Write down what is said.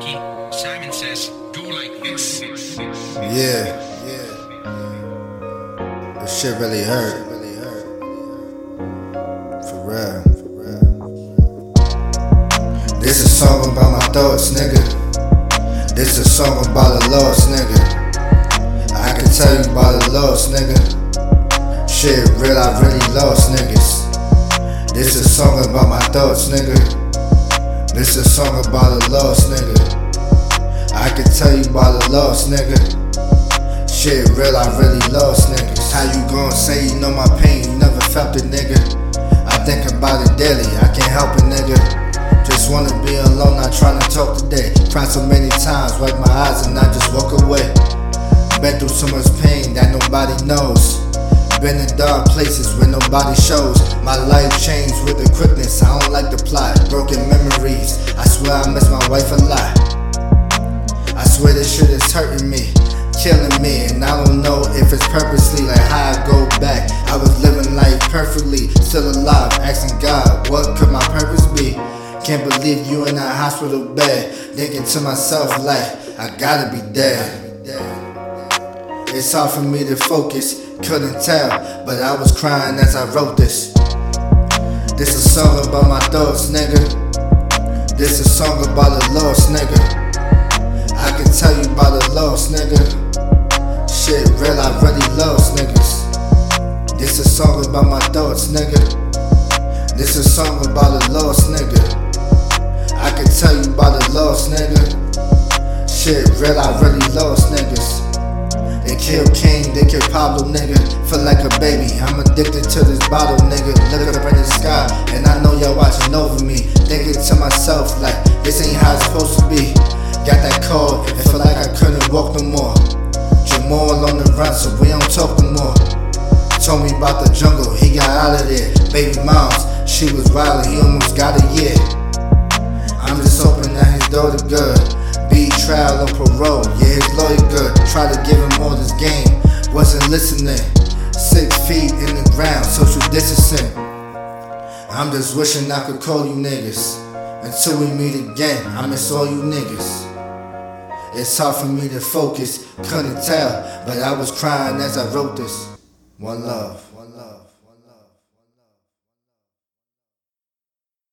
Simon says, go like this. Yeah, yeah. This shit really hurt. For real. This a song about my thoughts, nigga. This a song about the loss, nigga. I can tell you about a loss, nigga. Shit real, I really lost niggas. This is a song about my thoughts, nigga. This a song about a lost nigga. I can tell you about a lost nigga. Shit real, I really lost niggas. How you gon' say you know my pain? You never felt it, nigga. I think about it daily, I can't help it, nigga. Just wanna be alone, not trying to talk today. Cried so many times, wipe my eyes and I just walk away. Been through so much pain that nobody knows. Been in dark places where nobody shows. My life changed with the hurting me, killing me, and I don't know if it's purposely like how I go back. I was living life perfectly, still alive, asking God, what could my purpose be? Can't believe you in that hospital bed, thinking to myself like, I gotta be dead. It's hard for me to focus, couldn't tell, but I was crying as I wrote this. This a song about my thoughts, nigga. This a song about a lost nigga. About my thoughts, nigga. This a song about a lost nigga. I can tell you about a lost nigga. Shit real, I really lost niggas. They kill King, they kill Pablo, nigga. Feel like a baby, I'm addicted to this bottle, nigga. Look up in the sky, and I know y'all watching over me. Thinking to myself, like, this ain't how it's supposed to be. Got that call, and feel like I couldn't walk no more. Jamal on the run, so we don't talk no more. Told me about the jungle, he got out of there. Baby moms, she was wild, he almost got a year. I'm just hoping that his daughter good. Be trial or parole, yeah, his lawyer good. Try to give him all this game, wasn't listening. Six feet in the ground, social distancing. I'm just wishing I could call you niggas. Until we meet again, I miss all you niggas. It's hard for me to focus, couldn't tell, but I was crying as I wrote this. One love. One love.